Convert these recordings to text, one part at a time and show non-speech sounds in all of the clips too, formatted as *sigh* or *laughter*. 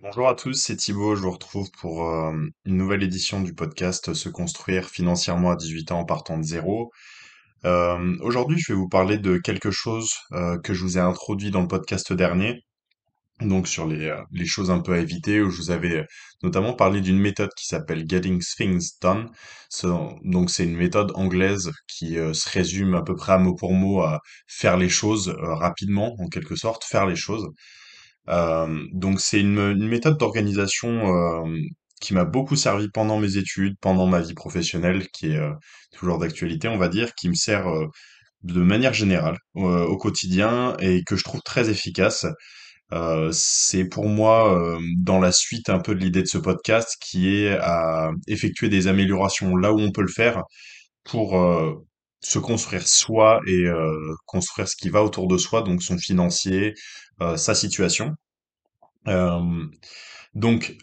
Bonjour à tous, c'est Thibaut, je vous retrouve pour euh, une nouvelle édition du podcast Se construire financièrement à 18 ans en partant de zéro. Euh, aujourd'hui, je vais vous parler de quelque chose euh, que je vous ai introduit dans le podcast dernier, donc sur les, les choses un peu à éviter, où je vous avais notamment parlé d'une méthode qui s'appelle Getting Things Done. Donc c'est une méthode anglaise qui se résume à peu près à mot pour mot à faire les choses rapidement, en quelque sorte, faire les choses. Euh, donc c'est une, méthode d'organisation euh, qui m'a beaucoup servi pendant mes études, pendant ma vie professionnelle, qui est euh, toujours d'actualité, on va dire, qui me sert de manière générale au quotidien et que je trouve très efficace. C'est pour moi dans la suite un peu de l'idée de ce podcast qui est à effectuer des améliorations là où on peut le faire pour se construire soi et euh, construire ce qui va autour de soi, donc son financier, euh, sa situation. Euh, donc,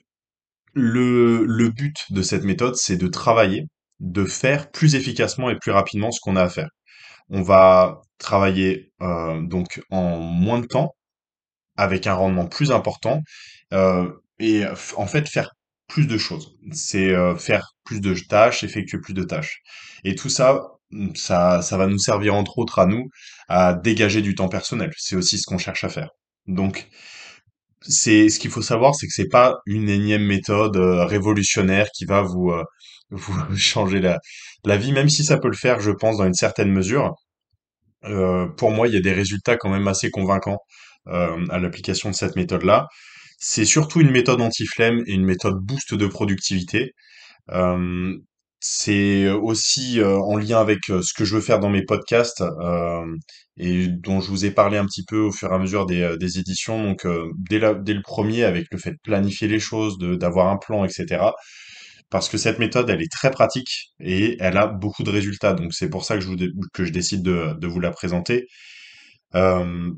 le, le but de cette méthode, c'est de travailler, de faire plus efficacement et plus rapidement ce qu'on a à faire. On va travailler euh, donc en moins de temps, avec un rendement plus important, euh, et en fait faire plus de choses. C'est euh, faire plus de tâches, effectuer plus de tâches. Et tout ça, ça, ça va nous servir entre autres à nous à dégager du temps personnel. C'est aussi ce qu'on cherche à faire. Donc, c'est ce qu'il faut savoir, c'est que c'est pas une énième méthode euh, révolutionnaire qui va vous euh, *laughs* vous changer la la vie, même si ça peut le faire, je pense, dans une certaine mesure. Euh, pour moi, il y a des résultats quand même assez convaincants à l'application de cette méthode-là. C'est surtout une méthode anti-flemme et une méthode boost de productivité. C'est aussi euh, en lien avec euh, ce que je veux faire dans mes podcasts euh, et dont je vous ai parlé un petit peu au fur et à mesure des, euh, éditions. Donc euh, dès, le premier, avec le fait de planifier les choses, d'avoir un plan, etc. Parce que cette méthode, elle est très pratique et elle a beaucoup de résultats. Donc c'est pour ça que je, que je décide de, vous la présenter. Euh,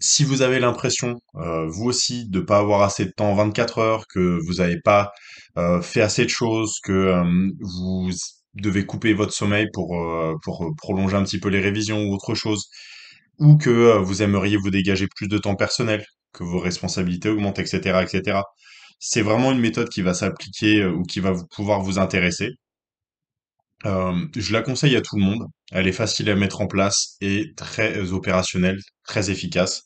si vous avez l'impression, euh, vous aussi, de pas avoir assez de temps, 24 heures, que vous n'avez pas euh, fait assez de choses, que euh, vous devez couper votre sommeil pour, pour prolonger un petit peu les révisions ou autre chose, ou que vous aimeriez vous dégager plus de temps personnel, que vos responsabilités augmentent, etc., etc. C'est vraiment une méthode qui va s'appliquer ou qui va pouvoir vous intéresser. Euh, je la conseille à tout le monde. Elle est facile à mettre en place et très opérationnelle, très efficace.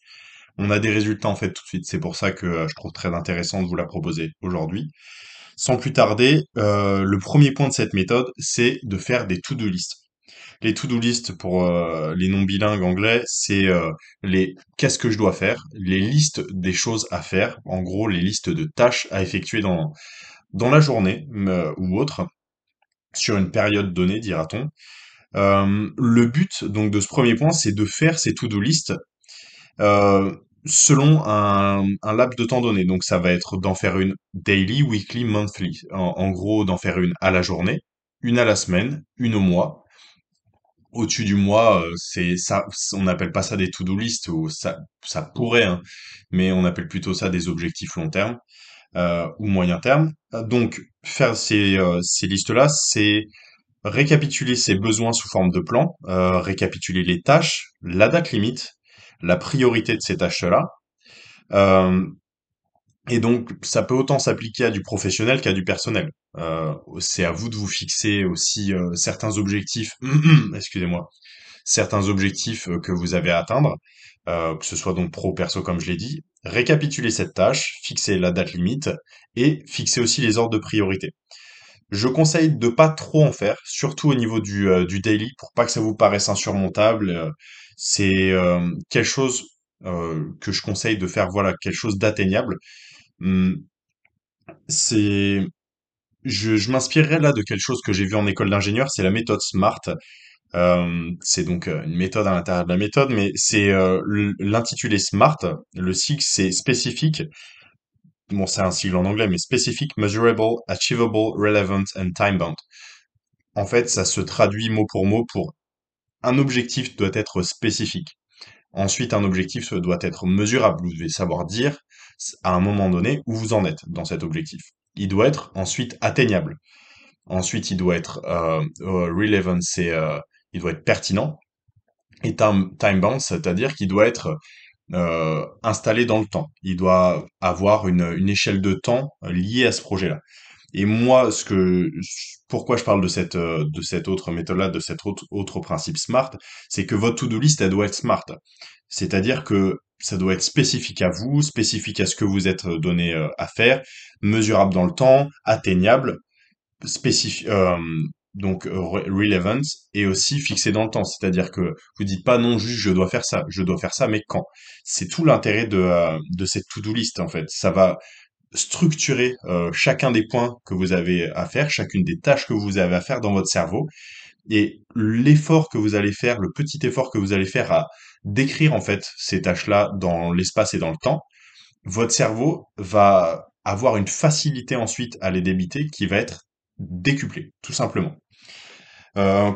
On a des résultats en fait tout de suite. C'est pour ça que euh, je trouve très intéressant de vous la proposer aujourd'hui. Sans plus tarder, euh, le premier point de cette méthode, c'est de faire des to-do list. Les to-do list pour les non bilingues anglais, c'est les qu'est-ce que je dois faire, les listes des choses à faire, en gros les listes de tâches à effectuer dans dans la journée ou autre sur une période donnée, dira-t-on. Euh, le but donc de ce premier point, c'est de faire ces to-do list euh, selon un, laps de temps donné. Donc ça va être d'en faire une daily, weekly, monthly. En, gros, d'en faire une à la journée, une à la semaine, une au mois. Au-dessus du mois, euh, c'est ça, on n'appelle pas ça des to-do list ou ça, ça pourrait, hein, mais on appelle plutôt ça des objectifs long terme euh, ou moyen terme. Euh, Donc faire ces, euh, ces listes-là, c'est récapituler ses besoins sous forme de plan, euh, récapituler les tâches, la date limite, la priorité de ces tâches-là, euh, et donc, ça peut autant s'appliquer à du professionnel qu'à du personnel. Euh, c'est à vous de vous fixer aussi certains objectifs, *clears throat* excusez-moi, certains objectifs euh, que vous avez à atteindre, euh, que ce soit donc pro perso comme je l'ai dit. Récapituler cette tâche, fixer la date limite et fixer aussi les ordres de priorité. Je conseille de pas trop en faire, surtout au niveau du, euh, du daily, pour pas que ça vous paraisse insurmontable. C'est quelque chose que je conseille de faire, voilà, quelque chose d'atteignable. Hum, je, je m'inspirerais là de quelque chose que j'ai vu en école d'ingénieur, c'est la méthode SMART. Euh, c'est donc euh, une méthode à l'intérieur de la méthode, mais c'est euh, l'intitulé SMART. Le sigle c'est spécifique. Bon, c'est un sigle en anglais, mais spécifique, measurable, achievable, relevant and time-bound. En fait, ça se traduit mot pour mot pour un objectif doit être spécifique. Ensuite, un objectif doit être mesurable. Vous devez savoir dire à un moment donné où vous en êtes dans cet objectif. Il doit être ensuite atteignable. Ensuite, il doit être relevant, c'est il doit être pertinent. Et time, time bound, c'est-à-dire qu'il doit être euh, installé dans le temps. Il doit avoir une, échelle de temps liée à ce projet-là. Et moi, ce que, pourquoi je parle de cette, de cette autre méthode-là, de cet autre, autre principe SMART, c'est que votre to-do list, elle doit être SMART. C'est-à-dire que ça doit être spécifique à vous, spécifique à ce que vous êtes donné euh, à faire, mesurable dans le temps, atteignable, spécifique, euh, donc relevant, et aussi fixé dans le temps. C'est-à-dire que vous dites pas non juste je dois faire ça, je dois faire ça, mais quand? C'est tout l'intérêt de, euh, de cette to-do list en fait. Ça va structurer euh, chacun des points que vous avez à faire, chacune des tâches que vous avez à faire dans votre cerveau, et l'effort que vous allez faire, le petit effort que vous allez faire à décrire en fait ces tâches-là dans l'espace et dans le temps, votre cerveau va avoir une facilité ensuite à les débiter qui va être décuplée, tout simplement. Euh,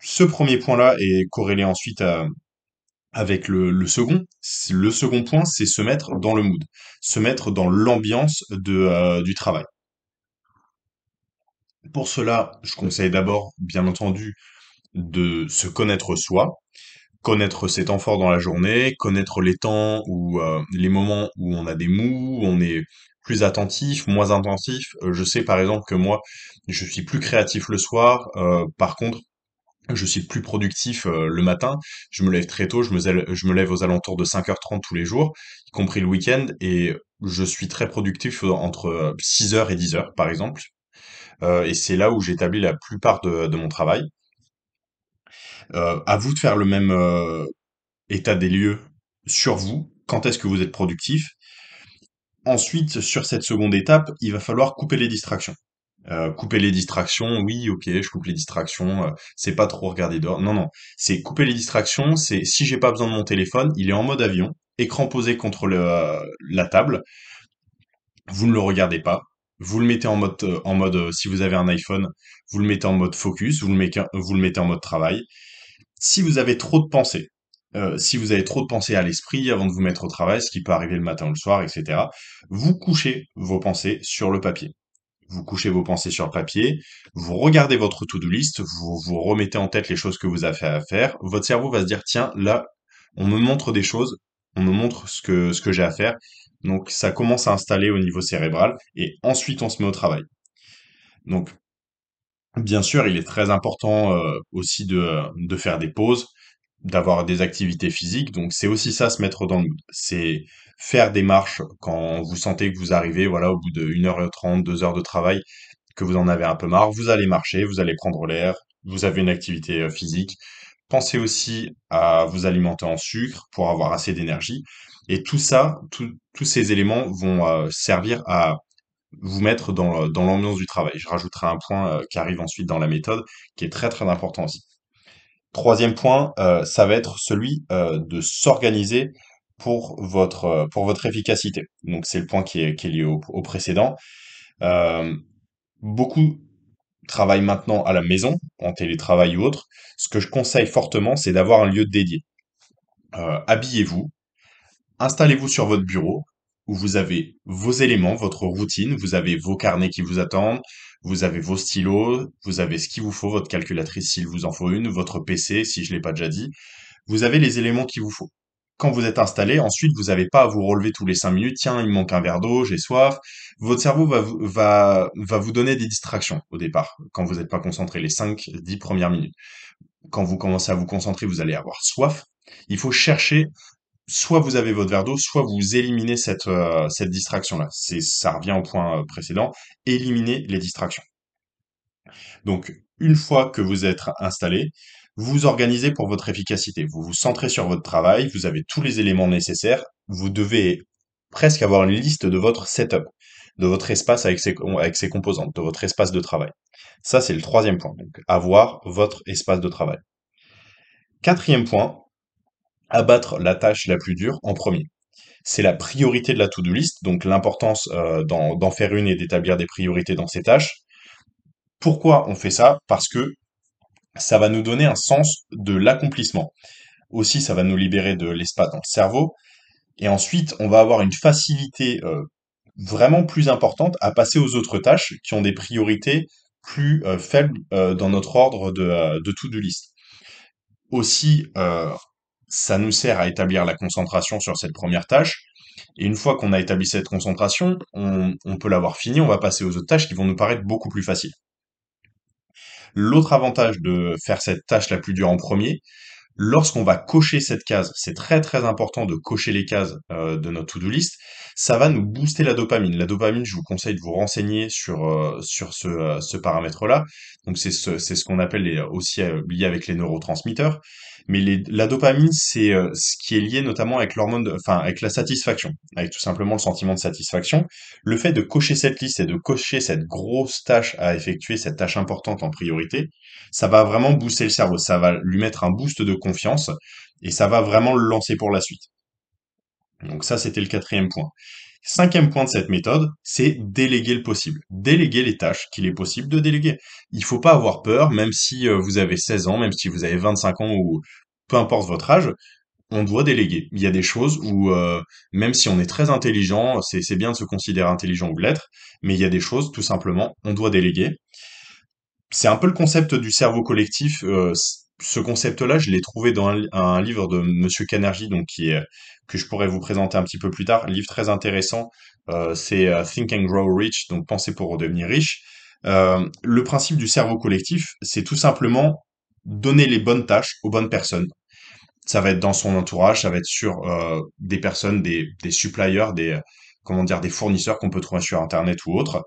ce premier point-là est corrélé ensuite avec le, second. Le second point, c'est se mettre dans le mood, se mettre dans l'ambiance euh, du travail. Pour cela, je conseille d'abord, bien entendu, de se connaître soi, connaître ses temps forts dans la journée, connaître les temps ou euh, les moments où on a des mous, où on est plus attentif, moins attentif. Euh, je sais par exemple que moi, je suis plus créatif le soir. Euh, par contre, je suis plus productif le matin. Je me lève très tôt. Je me, lève aux alentours de 5h30 tous les jours, y compris le week-end, et je suis très productif entre 6h et 10h, par exemple. et c'est là où j'établis la plupart de, mon travail. Euh, à vous de faire le même euh, état des lieux sur vous. Quand est-ce que vous êtes productif? Ensuite, sur cette seconde étape, il va falloir couper les distractions. Euh, couper les distractions, oui, ok, je coupe les distractions, c'est pas trop regarder dehors. Non, non, c'est couper les distractions, c'est si j'ai pas besoin de mon téléphone, il est en mode avion, écran posé contre la table, vous ne le regardez pas, vous le mettez en mode, en mode, si vous avez un iPhone, vous le mettez en mode focus, vous le mettez en mode travail, si vous avez trop de pensées, euh, si vous avez trop de pensées à l'esprit avant de vous mettre au travail, ce qui peut arriver le matin ou le soir, etc., vous couchez vos pensées sur le papier. Vous couchez vos pensées sur le papier, vous regardez votre to-do list, vous vous remettez en tête les choses que vous avez à faire. Votre cerveau va se dire tiens, là, on me montre des choses, on me montre ce que j'ai à faire. Donc ça commence à installer au niveau cérébral et ensuite on se met au travail. Donc Bien sûr, il est très important euh, aussi de, de faire des pauses, d'avoir des activités physiques. Donc c'est aussi ça, se mettre dans le mood. C'est faire des marches quand vous sentez que vous arrivez, voilà, au bout de 1h30, 2 heures de travail, que vous en avez un peu marre. Vous allez marcher, vous allez prendre l'air, vous avez une activité euh, physique. Pensez aussi à vous alimenter en sucre pour avoir assez d'énergie. Et tout ça, tous ces éléments vont euh, servir à vous mettre dans, dans l'ambiance du travail. Je rajouterai un point euh, qui arrive ensuite dans la méthode, qui est très très important aussi. Troisième point, euh, ça va être celui euh, de s'organiser pour votre, pour votre efficacité. Donc c'est le point qui est, lié au précédent. beaucoup travaillent maintenant à la maison, en télétravail ou autre. Ce que je conseille fortement, c'est d'avoir un lieu dédié. habillez-vous, installez-vous sur votre bureau, où vous avez vos éléments, votre routine, vous avez vos carnets qui vous attendent, vous avez vos stylos, vous avez ce qu'il vous faut, votre calculatrice s'il vous en faut une, votre PC si je l'ai pas déjà dit. Vous avez les éléments qu'il vous faut. Quand vous êtes installé, ensuite, vous n'avez pas à vous relever tous les cinq minutes. Tiens, il manque un verre d'eau, j'ai soif. Votre cerveau va, va, va vous donner des distractions au départ, quand vous n'êtes pas concentré les 5, 10 premières minutes. Quand vous commencez à vous concentrer, vous allez avoir soif. Il faut chercher soit vous avez votre verre d'eau, soit vous éliminez cette, euh, distraction-là. Ça revient au point euh, précédent, éliminer les distractions. Donc, une fois que vous êtes installé, vous vous organisez pour votre efficacité. Vous vous centrez sur votre travail, vous avez tous les éléments nécessaires, vous devez presque avoir une liste de votre setup, de votre espace avec ses, avec ses composantes, de votre espace de travail. Ça, c'est le troisième point. Donc, avoir votre espace de travail. Quatrième point, abattre la tâche la plus dure en premier. C'est la priorité de la to-do list, donc l'importance euh, d'en faire une et d'établir des priorités dans ces tâches. Pourquoi on fait ça? Parce que ça va nous donner un sens de l'accomplissement. Aussi, ça va nous libérer de l'espace dans le cerveau. Et ensuite, on va avoir une facilité euh, vraiment plus importante à passer aux autres tâches qui ont des priorités plus euh, faibles dans notre ordre de, de to-do list. Aussi, ça nous sert à établir la concentration sur cette première tâche. Et une fois qu'on a établi cette concentration, on, peut l'avoir fini, on va passer aux autres tâches qui vont nous paraître beaucoup plus faciles. L'autre avantage de faire cette tâche la plus dure en premier, lorsqu'on va cocher cette case, c'est très très important de cocher les cases euh, de notre to-do list, ça va nous booster la dopamine. La dopamine, je vous conseille de vous renseigner sur, euh, euh, ce paramètre-là. Donc c'est ce, qu'on appelle aussi lié avec les neurotransmetteurs. Mais la dopamine, c'est ce qui est lié notamment avec l'hormone, enfin avec la satisfaction, avec tout simplement le sentiment de satisfaction. Le fait de cocher cette liste et de cocher cette grosse tâche à effectuer, cette tâche importante en priorité, ça va vraiment booster le cerveau, ça va lui mettre un boost de confiance et ça va vraiment le lancer pour la suite. Donc ça, c'était le quatrième point. Cinquième point de cette méthode, c'est déléguer le possible. Déléguer les tâches qu'il est possible de déléguer. Il faut pas avoir peur, même si euh, vous avez 16 ans, même si vous avez 25 ans ou peu importe votre âge, on doit déléguer. Il y a des choses où, euh, même si on est très intelligent, c'est bien de se considérer intelligent ou l'être, mais il y a des choses, tout simplement, on doit déléguer. C'est un peu le concept du cerveau collectif. euh, ce concept-là, je l'ai trouvé dans un, livre de Monsieur Kanergi, donc qui est que je pourrais vous présenter un petit peu plus tard. Livre très intéressant, euh, c'est euh, Think and Grow Rich, donc penser pour redevenir riche. Euh, le principe du cerveau collectif, c'est tout simplement donner les bonnes tâches aux bonnes personnes. Ça va être dans son entourage, ça va être sur euh, des personnes, des, des suppliers, des comment dire, des fournisseurs qu'on peut trouver sur Internet ou autres.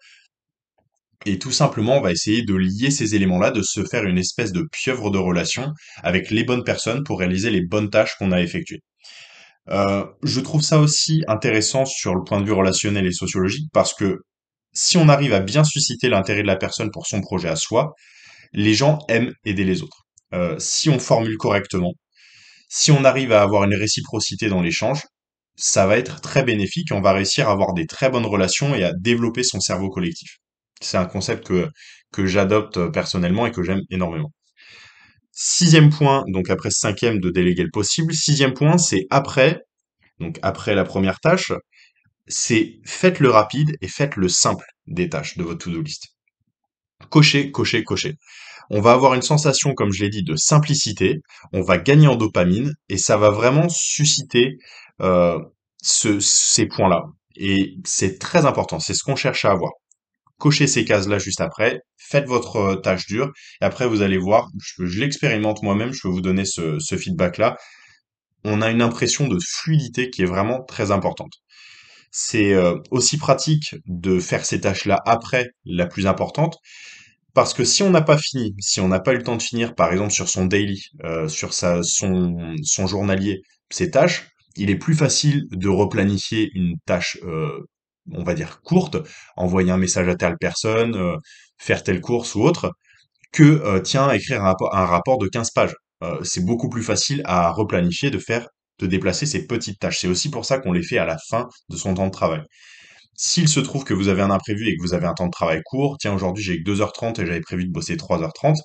Et tout simplement, on va essayer de lier ces éléments-là, de se faire une espèce de pieuvre de relation avec les bonnes personnes pour réaliser les bonnes tâches qu'on a effectuées. Euh, je trouve ça aussi intéressant sur le point de vue relationnel et sociologique parce que si on arrive à bien susciter l'intérêt de la personne pour son projet à soi, les gens aiment aider les autres. Euh, si on formule correctement, si on arrive à avoir une réciprocité dans l'échange, ça va être très bénéfique et on va réussir à avoir des très bonnes relations et à développer son cerveau collectif. C'est un concept que, que j'adopte personnellement et que j'aime énormément. Sixième point, donc après cinquième de déléguer le possible. Sixième point, c'est après, donc après la première tâche, c'est faites le rapide et faites le simple des tâches de votre to-do list. Cocher, cocher, cocher. On va avoir une sensation, comme je l'ai dit, de simplicité. On va gagner en dopamine et ça va vraiment susciter euh, ce, ces points-là. Et c'est très important. C'est ce qu'on cherche à avoir cochez ces cases-là juste après, faites votre euh, tâche dure, et après vous allez voir, je, l'expérimente moi-même, je peux vous donner ce, feedback-là, on a une impression de fluidité qui est vraiment très importante. C'est euh, aussi pratique de faire ces tâches-là après la plus importante, parce que si on n'a pas fini, si on n'a pas eu le temps de finir, par exemple sur son daily, euh, sur son, journalier, ses tâches, il est plus facile de replanifier une tâche on va dire courte, envoyer un message à telle personne, euh, faire telle course ou autre, que euh, tiens, écrire un rapport, de 15 pages. Euh, c'est beaucoup plus facile à replanifier, de faire, de déplacer ces petites tâches. C'est aussi pour ça qu'on les fait à la fin de son temps de travail. S'il se trouve que vous avez un imprévu et que vous avez un temps de travail court, tiens, aujourd'hui j'ai que 2h30 et j'avais prévu de bosser 3h30,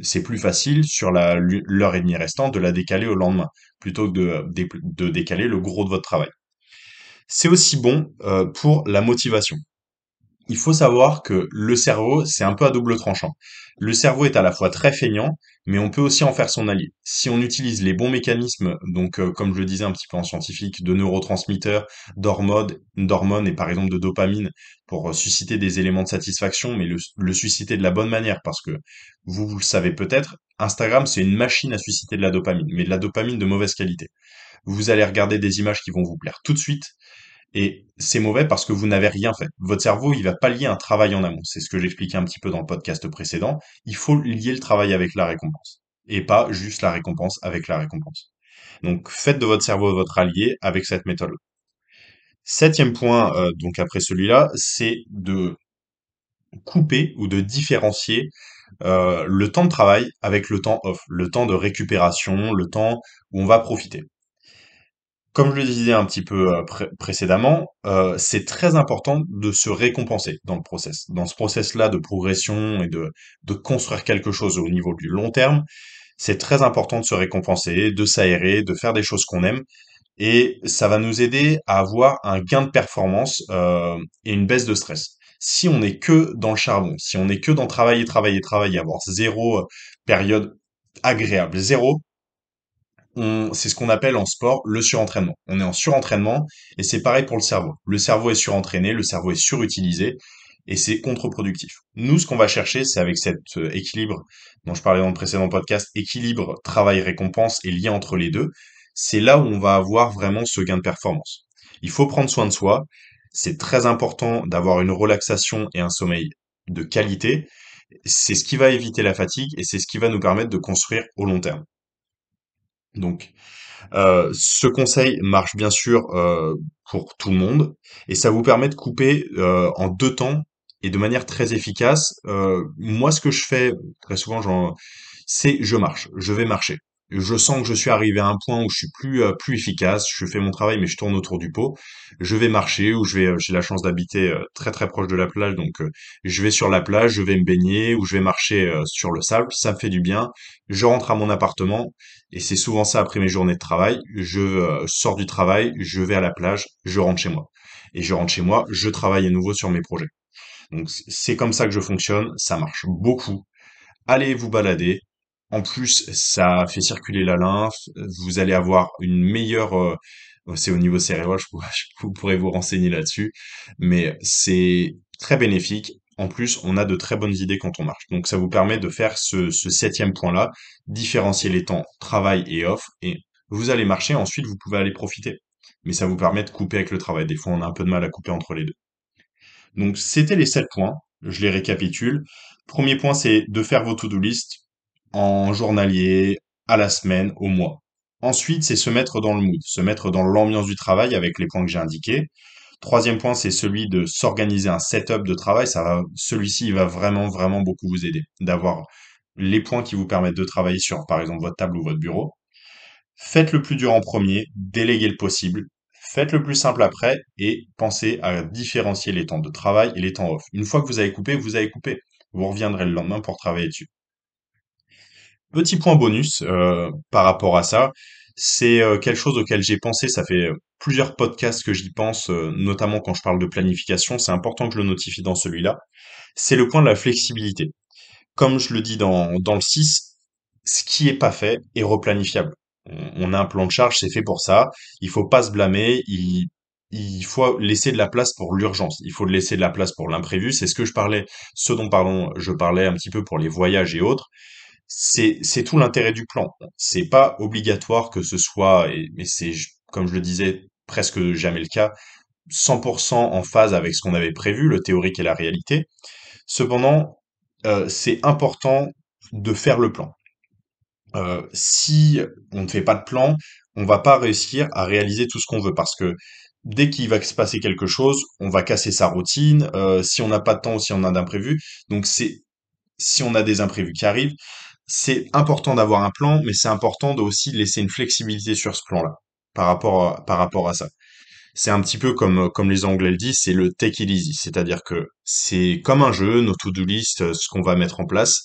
c'est plus facile sur l'heure et demie restante de la décaler au lendemain, plutôt que de, de décaler le gros de votre travail. C'est aussi bon euh, pour la motivation. Il faut savoir que le cerveau, c'est un peu à double tranchant. Le cerveau est à la fois très feignant, mais on peut aussi en faire son allié. Si on utilise les bons mécanismes, donc euh, comme je le disais un petit peu en scientifique, de neurotransmetteurs, d'hormones et par exemple de dopamine pour euh, susciter des éléments de satisfaction, mais le, le susciter de la bonne manière, parce que vous, vous le savez peut-être, Instagram c'est une machine à susciter de la dopamine, mais de la dopamine de mauvaise qualité. Vous allez regarder des images qui vont vous plaire tout de suite, et c'est mauvais parce que vous n'avez rien fait. Votre cerveau, il va pas lier un travail en amont. C'est ce que j'expliquais un petit peu dans le podcast précédent. Il faut lier le travail avec la récompense. Et pas juste la récompense avec la récompense. Donc faites de votre cerveau votre allié avec cette méthode. Septième point, euh, donc après celui-là, c'est de couper ou de différencier euh, le temps de travail avec le temps off, le temps de récupération, le temps où on va profiter. Comme je le disais un petit peu euh, précédemment, euh, c'est très important de se récompenser dans le process. Dans ce process-là de progression et de, construire quelque chose au niveau du long terme, c'est très important de se récompenser, de s'aérer, de faire des choses qu'on aime. Et ça va nous aider à avoir un gain de performance euh, et une baisse de stress. Si on n'est que dans le charbon, si on n'est que dans travailler, travailler, travailler, avoir zéro période agréable, zéro, c'est ce qu'on appelle en sport le surentraînement. On est en surentraînement et c'est pareil pour le cerveau. Le cerveau est surentraîné, le cerveau est surutilisé et c'est contre-productif. Nous, ce qu'on va chercher, c'est avec cet euh, équilibre dont je parlais dans le précédent podcast, équilibre travail-récompense et lien entre les deux, c'est là où on va avoir vraiment ce gain de performance. Il faut prendre soin de soi. C'est très important d'avoir une relaxation et un sommeil de qualité. C'est ce qui va éviter la fatigue et c'est ce qui va nous permettre de construire au long terme. Donc, euh, ce conseil marche bien sûr euh, pour tout le monde et ça vous permet de couper euh, en deux temps et de manière très efficace. Moi, ce que je fais très souvent, c'est je marche, je vais marcher. Je sens que je suis arrivé à un point où je suis plus plus efficace. Je fais mon travail, mais je tourne autour du pot. Je vais marcher, ou je vais. J'ai la chance d'habiter très très proche de la plage, donc je vais sur la plage, je vais me baigner, ou je vais marcher sur le sable. Ça me fait du bien. Je rentre à mon appartement, et c'est souvent ça après mes journées de travail. Je euh, sors du travail, je vais à la plage, je rentre chez moi. Et je rentre chez moi, je travaille à nouveau sur mes projets. Donc c'est comme ça que je fonctionne, ça marche beaucoup. Allez vous balader. En plus, ça fait circuler la lymphe. Vous allez avoir une meilleure. euh, c'est au niveau cérébral, je pourrais, *laughs* je pourrais vous renseigner là-dessus, mais c'est très bénéfique. En plus, on a de très bonnes idées quand on marche. Donc ça vous permet de faire ce, septième point-là, différencier les temps travail et off, et vous allez marcher. Ensuite, vous pouvez aller profiter. Mais ça vous permet de couper avec le travail. Des fois, on a un peu de mal à couper entre les deux. Donc, c'était les sept points. Je les récapitule. Premier point, c'est de faire vos to-do list en journalier, à la semaine, au mois. Ensuite, c'est se mettre dans le mood, se mettre dans l'ambiance du travail avec les points que j'ai indiqués. Troisième point, c'est celui de s'organiser un setup de travail. Ça celui-ci, va vraiment, vraiment beaucoup vous aider. D'avoir les points qui vous permettent de travailler sur, par exemple, votre table ou votre bureau. Faites le plus dur en premier, déléguez le possible, faites le plus simple après et pensez à différencier les temps de travail et les temps off. Une fois que vous avez coupé, vous avez coupé. Vous reviendrez le lendemain pour travailler dessus. Petit point bonus euh, par rapport à ça, c'est euh, quelque chose auquel j'ai pensé, ça fait euh, plusieurs podcasts que j'y pense, euh, notamment quand je parle de planification, c'est important que je le notifie dans celui-là, c'est le point de la flexibilité. Comme je le dis dans, dans le 6, ce qui est pas fait est replanifiable. On, a un plan de charge, c'est fait pour ça. Il faut pas se blâmer. Il, il faut laisser de la place pour l'urgence. Il faut laisser de la place pour l'imprévu. C'est ce que je parlais, ce dont pardon, je parlais un petit peu pour les voyages et autres. C'est, tout l'intérêt du plan. C'est pas obligatoire que ce soit, et- mais c'est, comme je le disais, presque jamais le cas, 100% en phase avec ce qu'on avait prévu, le théorique et la réalité. Cependant, euh, c'est important de faire le plan. Euh, si on ne fait pas de plan, on va pas réussir à réaliser tout ce qu'on veut parce que dès qu'il va se passer quelque chose, on va casser sa routine. euh, si on n'a pas de temps si on a d'imprévus, donc c'est si on a des imprévus qui arrivent, c'est important d'avoir un plan, mais c'est important de aussi laisser une flexibilité sur ce plan-là par rapport à, par rapport à ça. C'est un petit peu comme, comme les Anglais le disent, c'est le take it easy. C'est-à-dire que c'est comme un jeu, nos to-do list, euh, ce qu'on va mettre en place,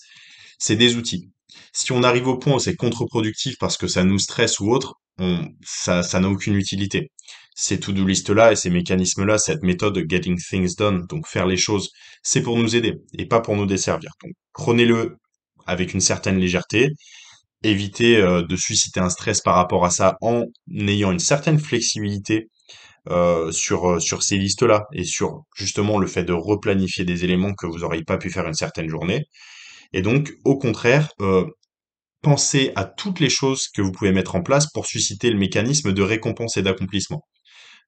c'est des outils. Si on arrive au point où c'est contre-productif parce que ça nous stresse ou autre, on, ça, ça n'a aucune utilité. Ces to-do list-là et ces mécanismes-là, cette méthode de getting things done, donc faire les choses, c'est pour nous aider et pas pour nous desservir. Donc, prenez-le avec une certaine légèreté, évitez euh, de susciter un stress par rapport à ça en ayant une certaine flexibilité euh, sur, euh, sur ces listes-là et sur justement le fait de replanifier des éléments que vous n'auriez pas pu faire une certaine journée. Et donc, au contraire, pensez à toutes les choses que vous pouvez mettre en place pour susciter le mécanisme de récompense et d'accomplissement.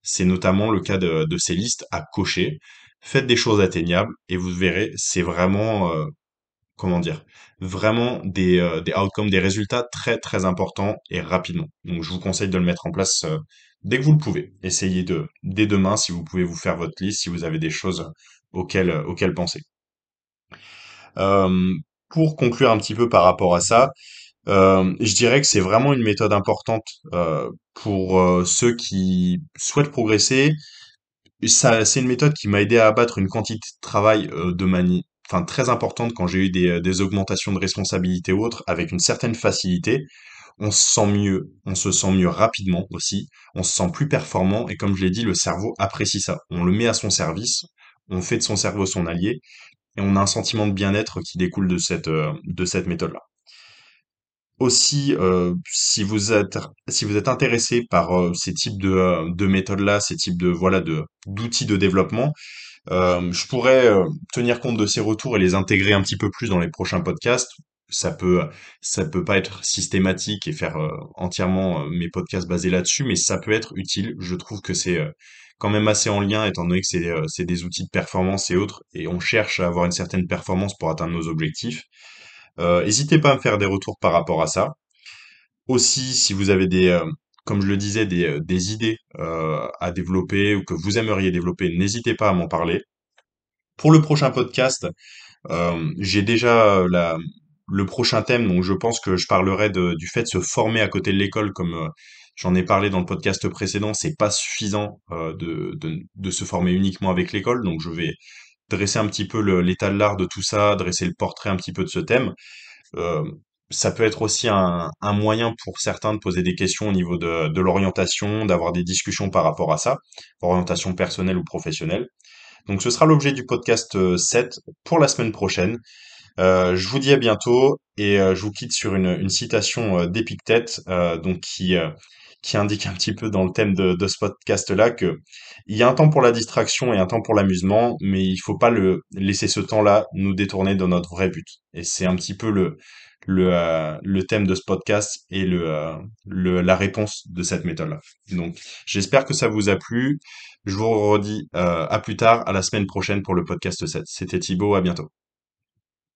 C'est notamment le cas de, ces listes à cocher. Faites des choses atteignables et vous verrez, c'est vraiment, comment dire, vraiment des, euh, des outcomes, des résultats très très importants et rapidement. Donc je vous conseille de le mettre en place euh, dès que vous le pouvez. Essayez de, dès demain, si vous pouvez vous faire votre liste, si vous avez des choses auxquelles, auxquelles penser. Euh, pour conclure un petit peu par rapport à ça, euh, je dirais que c'est vraiment une méthode importante euh, pour euh, ceux qui souhaitent progresser. C'est une méthode qui m'a aidé à abattre une quantité de travail euh, de manière, enfin très importante quand j'ai eu des, euh, augmentations de responsabilités ou autres avec une certaine facilité. On se sent mieux, on se sent mieux rapidement aussi, on se sent plus performant et comme je l'ai dit, le cerveau apprécie ça. On le met à son service, on fait de son cerveau son allié et on a un sentiment de bien-être qui découle de cette, euh, de cette méthode-là. Aussi, euh, si vous êtes si vous êtes intéressé par ces types de, de méthodes-là, ces types de voilà d'outils de développement, euh, je pourrais euh, tenir compte de ces retours et les intégrer un petit peu plus dans les prochains podcasts. Ça peut ça peut pas être systématique et faire euh, entièrement mes podcasts basés là-dessus, mais ça peut être utile. Je trouve que c'est quand même assez en lien, étant donné que c'est des outils de performance et autres, et on cherche à avoir une certaine performance pour atteindre nos objectifs. N'hésitez pas à me faire des retours par rapport à ça. Aussi, si vous avez des, comme je le disais, des, euh, idées euh, à développer ou que vous aimeriez développer, n'hésitez pas à m'en parler. Pour le prochain podcast, euh, j'ai déjà le prochain thème, donc je pense que je parlerai du fait de se former à côté de l'école, comme j'en ai parlé dans le podcast précédent. C'est pas suffisant de, se former uniquement avec l'école, donc je vais dresser un petit peu l'état de l'art de tout ça, dresser le portrait un petit peu de ce thème. Ça peut être aussi un, un moyen pour certains de poser des questions au niveau de, de l'orientation, d'avoir des discussions par rapport à ça, orientation personnelle ou professionnelle. Donc ce sera l'objet du podcast euh, 7 pour la semaine prochaine. Euh, je vous dis à bientôt et euh, je vous quitte sur une, une citation euh, euh, donc qui, euh, qui indique un petit peu dans le thème de, de ce podcast-là que il y a un temps pour la distraction et un temps pour l'amusement, mais il faut pas le laisser ce temps-là nous détourner de notre vrai but. Et c'est un petit peu le le, euh, le thème de ce podcast et le, euh, le la réponse de cette méthode-là. Donc j'espère que ça vous a plu. Je vous redis euh, à plus tard, à la semaine prochaine pour le podcast 7. C'était Thibaut, à bientôt.